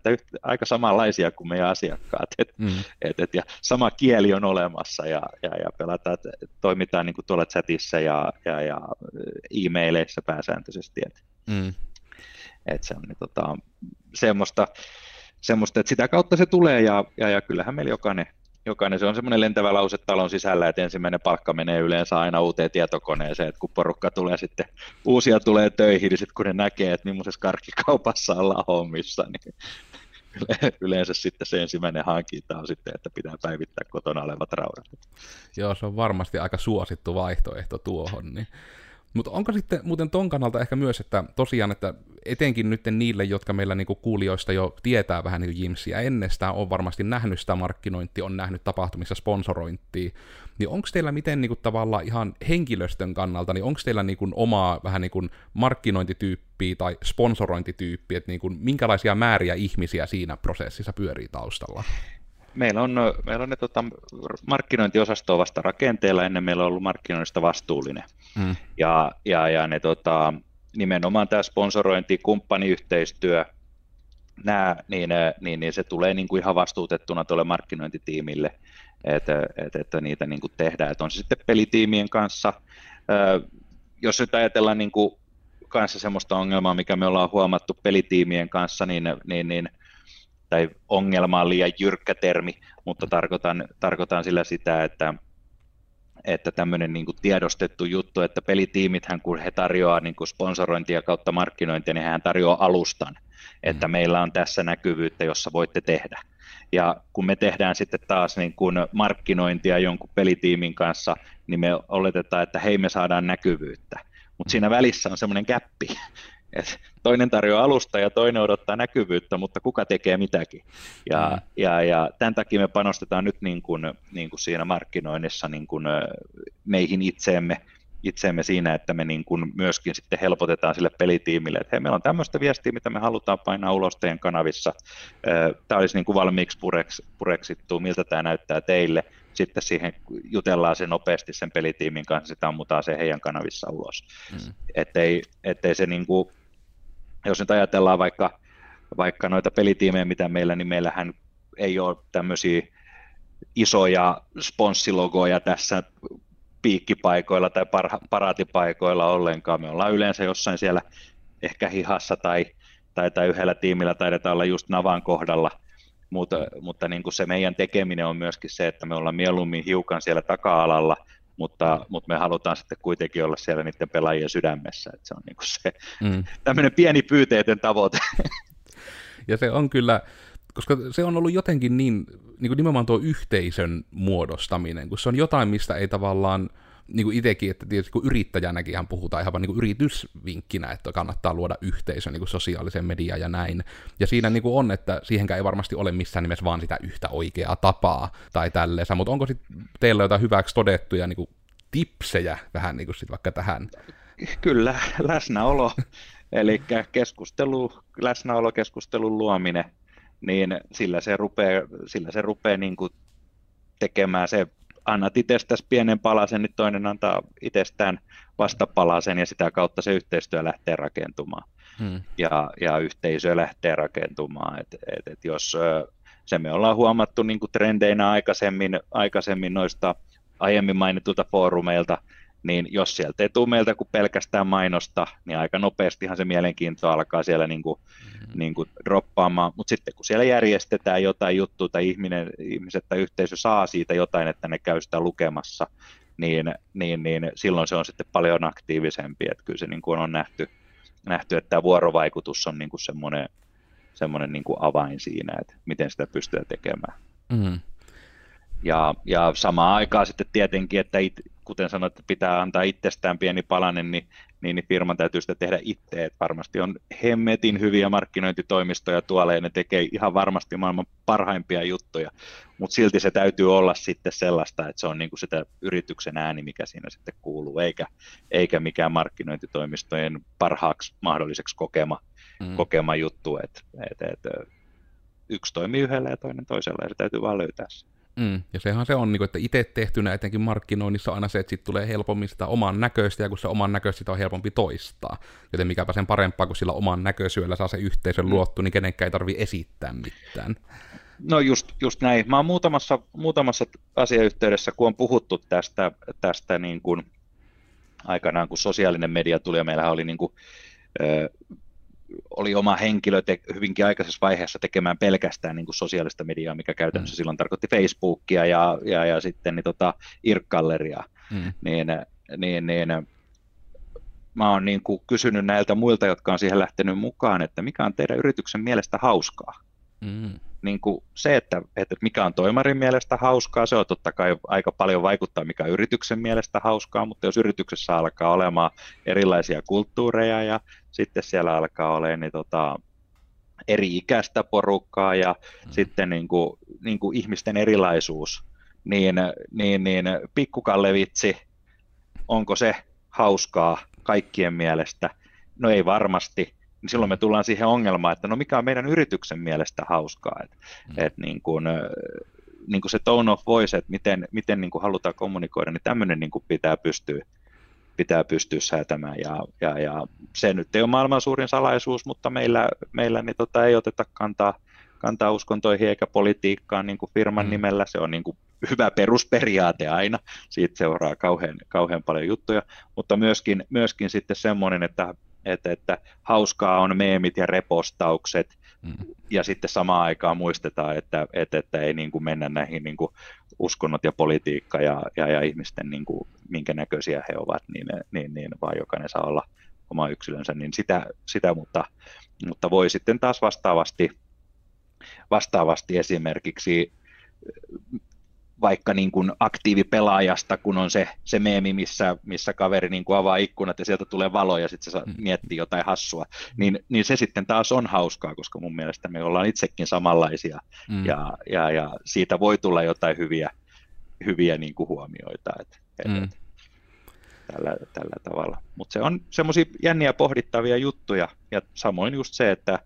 aika samanlaisia kuin meidän asiakkaat, et, mm. et, et, ja sama kieli on olemassa ja, ja, ja pelataan, et, toimitaan niin kuin tuolla chatissa ja, ja, ja e-maileissa pääsääntöisesti, et, mm. et se on niin, tota, semmoista, semmoista, että sitä kautta se tulee ja, ja, ja kyllähän meillä jokainen, jokainen, se on semmoinen lentävä lause talon sisällä, että ensimmäinen palkka menee yleensä aina uuteen tietokoneeseen, että kun porukka tulee sitten, uusia tulee töihin, niin sitten kun ne näkee, että millaisessa karkkikaupassa ollaan hommissa, niin *laughs* yleensä sitten se ensimmäinen hankinta on sitten, että pitää päivittää kotona olevat raudat. Joo, se on varmasti aika suosittu vaihtoehto tuohon. Niin. Mutta onko sitten muuten ton kannalta ehkä myös, että tosiaan, että etenkin nyt niille, jotka meillä niinku kuulijoista jo tietää vähän niinku Jimsiä ennestään, on varmasti nähnyt sitä markkinointia, on nähnyt tapahtumissa sponsorointia, niin onko teillä miten niinku tavallaan ihan henkilöstön kannalta, niin onko teillä niinku omaa vähän niinku markkinointityyppiä tai sponsorointityyppiä, että niinku minkälaisia määriä ihmisiä siinä prosessissa pyörii taustalla? Meillä on, meillä on ne tota, markkinointiosastoa vasta rakenteella, ennen meillä on ollut markkinoinnista vastuullinen. Mm. Ja, ja, ja ne, tota, nimenomaan tämä sponsorointi, kumppaniyhteistyö, nämä, niin, niin, niin se tulee niin kuin ihan vastuutettuna tuolle markkinointitiimille, että, että, että niitä niin kuin tehdään. Että on se sitten pelitiimien kanssa. Jos nyt ajatellaan niin kuin kanssa semmoista ongelmaa, mikä me ollaan huomattu pelitiimien kanssa, niin, niin, niin tai ongelma on liian jyrkkä termi, mutta tarkoitan, tarkoitan sillä sitä, että, että tämmöinen niin kuin tiedostettu juttu, että pelitiimithän kun he tarjoaa niin kuin sponsorointia kautta markkinointia, niin hän tarjoaa alustan, että mm. meillä on tässä näkyvyyttä, jossa voitte tehdä. Ja kun me tehdään sitten taas niin kuin markkinointia jonkun pelitiimin kanssa, niin me oletetaan, että hei me saadaan näkyvyyttä. Mutta siinä välissä on semmoinen käppi, et toinen tarjoaa alusta ja toinen odottaa näkyvyyttä, mutta kuka tekee mitäkin. Ja, mm. ja, ja tämän takia me panostetaan nyt niin kuin, niin kuin siinä markkinoinnissa niin kuin meihin itseemme, itseemme siinä, että me niin kuin myöskin sitten helpotetaan sille pelitiimille, että hei, meillä on tämmöistä viestiä, mitä me halutaan painaa ulos teidän kanavissa. Tämä olisi niin kuin valmiiksi pureks, pureksittu, miltä tämä näyttää teille. Sitten siihen jutellaan se nopeasti sen pelitiimin kanssa, sitä ammutaan se heidän kanavissa ulos. Mm. Ettei, ettei se niin kuin jos nyt ajatellaan vaikka, vaikka noita pelitiimejä, mitä meillä, niin meillähän ei ole tämmöisiä isoja sponssilogoja tässä piikkipaikoilla tai parha, paraatipaikoilla ollenkaan. Me ollaan yleensä jossain siellä ehkä hihassa tai, tai, tai yhdellä tiimillä taidetaan olla just navan kohdalla, mutta, mutta niin kuin se meidän tekeminen on myöskin se, että me ollaan mieluummin hiukan siellä taka-alalla, mutta, mutta me halutaan sitten kuitenkin olla siellä niiden pelaajien sydämessä, että se on niin kuin se mm. tämmöinen pieni pyyteetön tavoite. Ja se on kyllä, koska se on ollut jotenkin niin, niin kuin nimenomaan tuo yhteisön muodostaminen, kun se on jotain, mistä ei tavallaan, niin kuin itsekin, että tietysti kun yrittäjänäkin puhutaan ihan vaan niin kuin yritysvinkkinä, että kannattaa luoda yhteisö niin kuin sosiaalisen mediaan ja näin. Ja siinä niin kuin on, että siihenkään ei varmasti ole missään nimessä vaan sitä yhtä oikeaa tapaa tai tälleensä, mutta onko sitten teillä jotain hyväksi todettuja niin kuin tipsejä vähän niin kuin sit vaikka tähän? Kyllä, läsnäolo. *laughs* Eli keskustelu, läsnäolo, keskustelun luominen, niin sillä se rupeaa, sillä se rupeaa niin kuin tekemään se, annat itsestäsi pienen palasen, niin toinen antaa itsestään vastapalasen ja sitä kautta se yhteistyö lähtee rakentumaan. Hmm. Ja, ja yhteisö lähtee rakentumaan. Et, et, et jos se me ollaan huomattu niin kuin trendeinä aikaisemmin, aikaisemmin noista aiemmin mainitulta foorumeilta, niin jos sieltä ei tule meiltä kuin pelkästään mainosta, niin aika nopeastihan se mielenkiinto alkaa siellä niin kuin, mm-hmm. niin kuin droppaamaan, mutta sitten kun siellä järjestetään jotain juttua tai ihminen, ihmiset tai yhteisö saa siitä jotain, että ne käy sitä lukemassa, niin, niin, niin silloin se on sitten paljon aktiivisempi, että kyllä se niin kuin on nähty, nähty, että tämä vuorovaikutus on niin kuin semmoinen, semmoinen niin kuin avain siinä, että miten sitä pystyy tekemään. Mm-hmm. Ja, ja samaan aikaan sitten tietenkin, että it, kuten sanoit, että pitää antaa itsestään pieni palanen, niin, niin, niin firman täytyy sitä tehdä itse. Että varmasti on hemmetin hyviä markkinointitoimistoja tuolla ja ne tekee ihan varmasti maailman parhaimpia juttuja, mutta silti se täytyy olla sitten sellaista, että se on niin kuin sitä yrityksen ääni, mikä siinä sitten kuuluu, eikä, eikä mikään markkinointitoimistojen parhaaksi mahdolliseksi kokema, mm. kokema juttu, että et, et, yksi toimii yhdellä ja toinen toisella ja se täytyy vaan löytää se. Mm, ja sehän se on, niin kuin, että itse tehtynä etenkin markkinoinnissa on aina se, että sitten tulee helpommin sitä oman näköistä, ja kun se oman näköistä sitä on helpompi toistaa. Joten mikäpä sen parempaa, kun sillä oman näköisyöllä saa se yhteisön mm. luottu, niin kenenkään ei tarvi esittää mitään. No just, just näin. Mä oon muutamassa, muutamassa asiayhteydessä, kun on puhuttu tästä, tästä niin kuin aikanaan, kun sosiaalinen media tuli, ja meillähän oli niin kuin, oli oma henkilö te- hyvinkin aikaisessa vaiheessa tekemään pelkästään niin kuin sosiaalista mediaa, mikä käytännössä mm. silloin tarkoitti Facebookia ja, ja, ja sitten niin tota, Irkkalleria, mm. niin, niin, niin mä oon niin kuin kysynyt näiltä muilta, jotka on siihen lähtenyt mukaan, että mikä on teidän yrityksen mielestä hauskaa. Mm niin kuin se, että, että mikä on toimarin mielestä hauskaa, se on totta kai aika paljon vaikuttaa, mikä on yrityksen mielestä hauskaa, mutta jos yrityksessä alkaa olemaan erilaisia kulttuureja ja sitten siellä alkaa olemaan niin tota, eri ikäistä porukkaa ja mm. sitten niin kuin, niin kuin ihmisten erilaisuus, niin, niin, niin pikkukallevitsi, onko se hauskaa kaikkien mielestä? No ei varmasti, niin silloin me tullaan siihen ongelmaan, että no mikä on meidän yrityksen mielestä hauskaa, että mm. et niin kuin, niin kuin se tone of voice, että miten, miten niin kuin halutaan kommunikoida, niin tämmöinen niin kuin pitää pystyä pitää pystyä säätämään ja, ja, ja, se nyt ei ole maailman suurin salaisuus, mutta meillä, meillä niin tota, ei oteta kantaa, kantaa uskontoihin eikä politiikkaan niin kuin firman mm. nimellä, se on niin kuin hyvä perusperiaate aina, siitä seuraa kauhean, kauhean paljon juttuja, mutta myöskin, myöskin sitten semmoinen, että että, että hauskaa on meemit ja repostaukset, mm. ja sitten samaan aikaan muistetaan, että, että, että ei niin kuin mennä näihin niin kuin uskonnot ja politiikka ja, ja, ja ihmisten, niin kuin, minkä näköisiä he ovat, niin, niin, niin vaan jokainen saa olla oma yksilönsä, niin sitä, sitä mutta, mutta voi sitten taas vastaavasti, vastaavasti esimerkiksi vaikka niin kuin aktiivipelaajasta, kun on se, se meemi, missä, missä kaveri niin kuin avaa ikkunat ja sieltä tulee valo ja sitten se mm. miettii jotain hassua, niin, niin se sitten taas on hauskaa, koska mun mielestä me ollaan itsekin samanlaisia mm. ja, ja, ja siitä voi tulla jotain hyviä, hyviä niin kuin huomioita. Et, mm. et, tällä, tällä tavalla. Mutta se on semmoisia jänniä pohdittavia juttuja ja samoin just se, että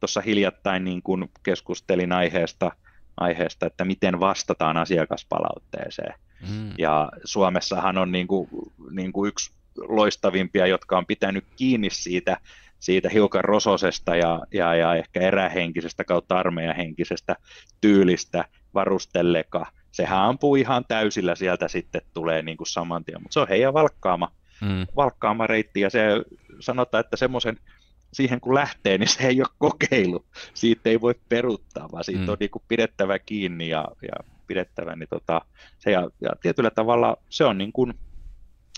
tuossa hiljattain niin kun keskustelin aiheesta – aiheesta, että miten vastataan asiakaspalautteeseen. Mm. Ja Suomessahan on niin kuin, niin kuin yksi loistavimpia, jotka on pitänyt kiinni siitä, siitä hiukan rososesta ja, ja, ja ehkä erähenkisestä kautta armeijahenkisestä tyylistä varustelleka, sehän ampuu ihan täysillä sieltä sitten tulee niin kuin saman tien, mutta se on heidän valkkaama, mm. valkkaama reitti ja se sanotaan, että semmoisen siihen kun lähtee, niin se ei ole kokeilu. Siitä ei voi peruttaa, vaan siitä mm. on niin kuin pidettävä kiinni ja, ja pidettävä. Niin tota, se ja, ja tietyllä tavalla se on niin kuin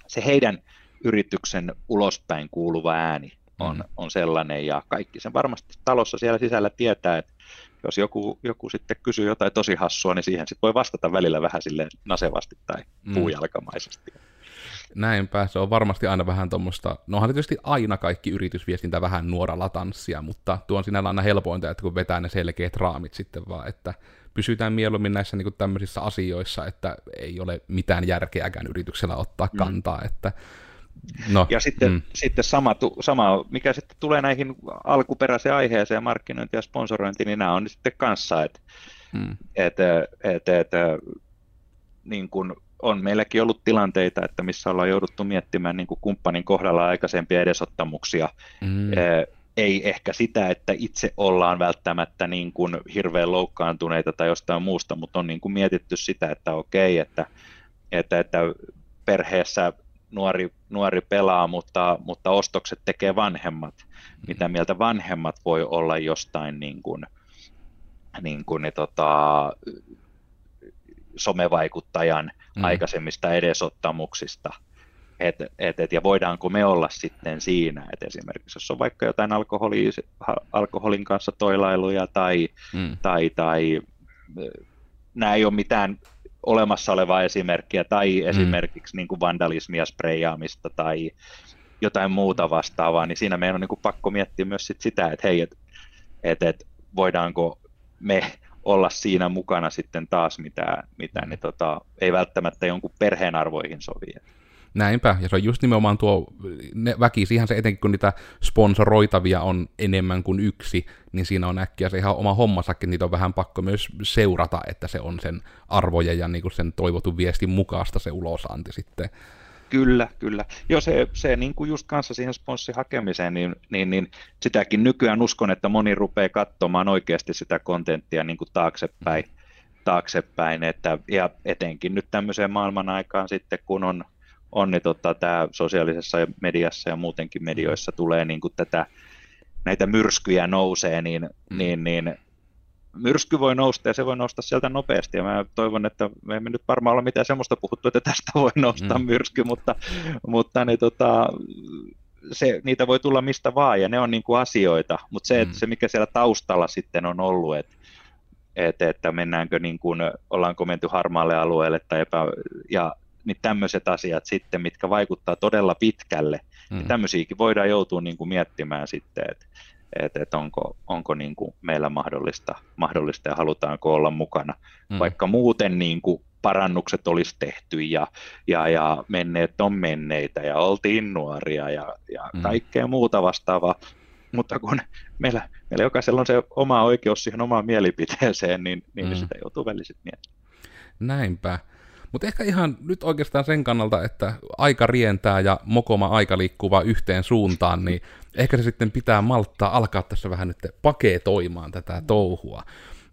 se heidän yrityksen ulospäin kuuluva ääni on, mm. on sellainen, ja kaikki sen varmasti talossa siellä sisällä tietää, että jos joku, joku sitten kysyy jotain tosi hassua, niin siihen sitten voi vastata välillä vähän silleen nasevasti tai mm. puujalkamaisesti. Näinpä, se on varmasti aina vähän tuommoista, no onhan tietysti aina kaikki yritysviestintä vähän nuoralla tanssia, mutta tuo on sinällä aina helpointa, että kun vetää ne selkeät raamit sitten vaan, että pysytään mieluummin näissä niin tämmöisissä asioissa, että ei ole mitään järkeäkään yrityksellä ottaa mm. kantaa, mm. että No, ja sitten, mm. sitten sama, sama, mikä sitten tulee näihin alkuperäiseen aiheeseen, markkinointi ja sponsorointi, niin nämä on sitten kanssa, että mm. et, et, et, niin kuin on meilläkin ollut tilanteita, että missä ollaan jouduttu miettimään niin kuin kumppanin kohdalla aikaisempia edesottamuksia, mm. ei ehkä sitä, että itse ollaan välttämättä niin kuin hirveän loukkaantuneita tai jostain muusta, mutta on niin kuin mietitty sitä, että okei, että, että, että perheessä nuori, nuori pelaa, mutta, mutta ostokset tekee vanhemmat. Mm. Mitä mieltä vanhemmat voi olla jostain niin kuin, niin kuin, niin tota, somevaikuttajan mm. aikaisemmista edesottamuksista. Et, et, et, ja voidaanko me olla sitten siinä, että esimerkiksi jos on vaikka jotain alkoholi, alkoholin kanssa toilailuja tai, mm. tai, tai nämä ei ole mitään olemassa olevaa esimerkkiä tai mm. esimerkiksi niin kuin vandalismia, spreijaamista tai jotain muuta vastaavaa, niin siinä meidän on niin kuin pakko miettiä myös sit sitä, että hei, että et, et, voidaanko me olla siinä mukana sitten taas, mitä, mitä ne tota, ei välttämättä jonkun perheen arvoihin sovi. Näinpä, ja se on just nimenomaan tuo ne, siihen se etenkin, kun niitä sponsoroitavia on enemmän kuin yksi, niin siinä on äkkiä se ihan oma hommasakin, niitä on vähän pakko myös seurata, että se on sen arvoja ja niin kuin sen toivotun viestin mukaista se ulosanti sitten. Kyllä, kyllä. Joo, se, se niin kuin just kanssa siihen sponssin hakemiseen, niin, niin, niin sitäkin nykyään uskon, että moni rupeaa katsomaan oikeasti sitä kontenttia niin kuin taaksepäin, taaksepäin että, ja etenkin nyt tämmöiseen maailman aikaan sitten, kun on, on niin tota, tämä sosiaalisessa mediassa ja muutenkin medioissa tulee niin kuin tätä, näitä myrskyjä nousee, niin, mm. niin, niin myrsky voi nousta ja se voi nousta sieltä nopeasti ja mä toivon, että me emme nyt varmaan ole mitään semmoista puhuttu, että tästä voi nousta mm. myrsky, mutta, mutta ne, tota, se, niitä voi tulla mistä vaan ja ne on niin kuin asioita, mutta se, että mm. se mikä siellä taustalla sitten on ollut, että että, että mennäänkö niin kuin, ollaanko menty harmaalle alueelle tai epä, ja niin tämmöiset asiat sitten, mitkä vaikuttaa todella pitkälle, niin mm. niin tämmöisiäkin voidaan joutua niin kuin miettimään sitten, että että et onko, onko niin kuin meillä mahdollista, mahdollista ja halutaanko olla mukana, mm. vaikka muuten niin kuin parannukset olisi tehty ja, ja, ja menneet on menneitä ja oltiin nuoria ja, ja mm. kaikkea muuta vastaavaa, mutta kun meillä, meillä jokaisella on se oma oikeus siihen omaan mielipiteeseen, niin, niin mm. sitä joutuu väliset miettimään. Näinpä. Mutta ehkä ihan nyt oikeastaan sen kannalta, että aika rientää ja mokoma aika liikkuu vaan yhteen suuntaan, niin ehkä se sitten pitää malttaa alkaa tässä vähän nyt paketoimaan tätä touhua.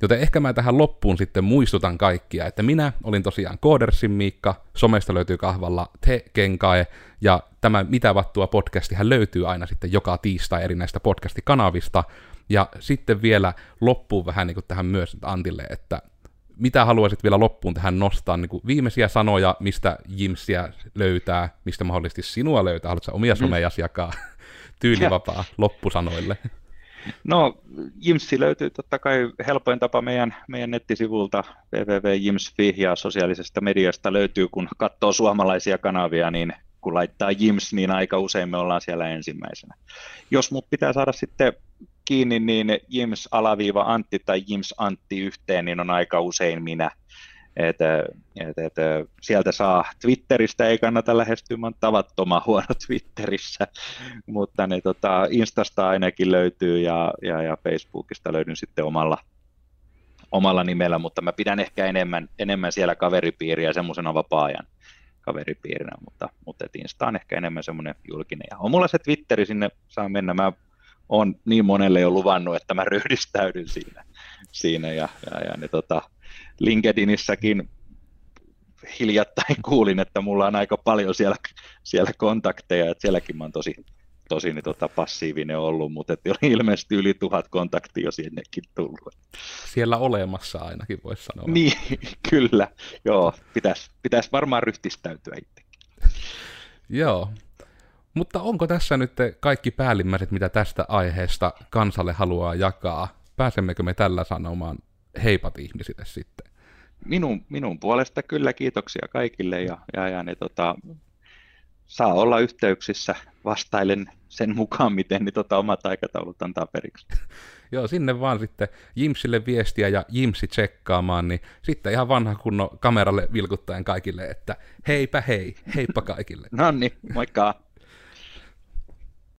Joten ehkä mä tähän loppuun sitten muistutan kaikkia, että minä olin tosiaan Koodersin Miikka, somesta löytyy kahvalla Te Kenkae, ja tämä Mitä vattua podcastihan löytyy aina sitten joka tiistai eri näistä podcastikanavista, ja sitten vielä loppuun vähän niin kuin tähän myös Antille, että mitä haluaisit vielä loppuun tähän nostaa, niin kuin viimeisiä sanoja, mistä Jimsiä löytää, mistä mahdollisesti sinua löytää, haluatko omia mm. somejasi jakaa *laughs* tyylivapaa *laughs* loppusanoille? No, Jimsi löytyy totta kai helpoin tapa meidän, meidän nettisivulta www.jims.fi ja sosiaalisesta mediasta löytyy, kun katsoo suomalaisia kanavia, niin kun laittaa Jims, niin aika usein me ollaan siellä ensimmäisenä. Jos mut pitää saada sitten kiinni, niin Jims-Antti tai Jims-Antti yhteen, niin on aika usein minä. Et, et, et, sieltä saa Twitteristä, ei kannata lähestyä, mä tavattoman huono Twitterissä, *laughs* mutta ne, tota, Instasta ainakin löytyy ja, ja, ja Facebookista löydyn sitten omalla, omalla nimellä, mutta mä pidän ehkä enemmän, enemmän siellä kaveripiiriä semmoisena vapaa-ajan kaveripiirinä, mutta, mutta Insta on ehkä enemmän semmoinen julkinen. Ja on mulla se Twitteri, sinne saa mennä. Mä on niin monelle jo luvannut, että mä ryhdistäydyn siinä. siinä ja, ja, ja ne, tota, LinkedInissäkin hiljattain kuulin, että mulla on aika paljon siellä, siellä kontakteja, että sielläkin mä oon tosi, tosi niin tota, passiivinen ollut, mutta että oli ilmeisesti yli tuhat kontaktia jo sinnekin tullut. Siellä olemassa ainakin voisi sanoa. Niin, *laughs* kyllä. Joo, pitäisi pitäis varmaan ryhtistäytyä itsekin. Joo. Mutta onko tässä nyt kaikki päällimmäiset, mitä tästä aiheesta kansalle haluaa jakaa? Pääsemmekö me tällä sanomaan heipat ihmisille sitten? Minun, minun puolesta kyllä kiitoksia kaikille ja, ja, ja ne, tota, saa olla yhteyksissä, vastailen sen mukaan, miten niin tota, omat aikataulut antaa periksi. *laughs* Joo, sinne vaan sitten Jimsille viestiä ja Jimsi tsekkaamaan, niin sitten ihan vanha kunno kameralle vilkuttaen kaikille, että heipä hei, heippa kaikille. no niin, moikka!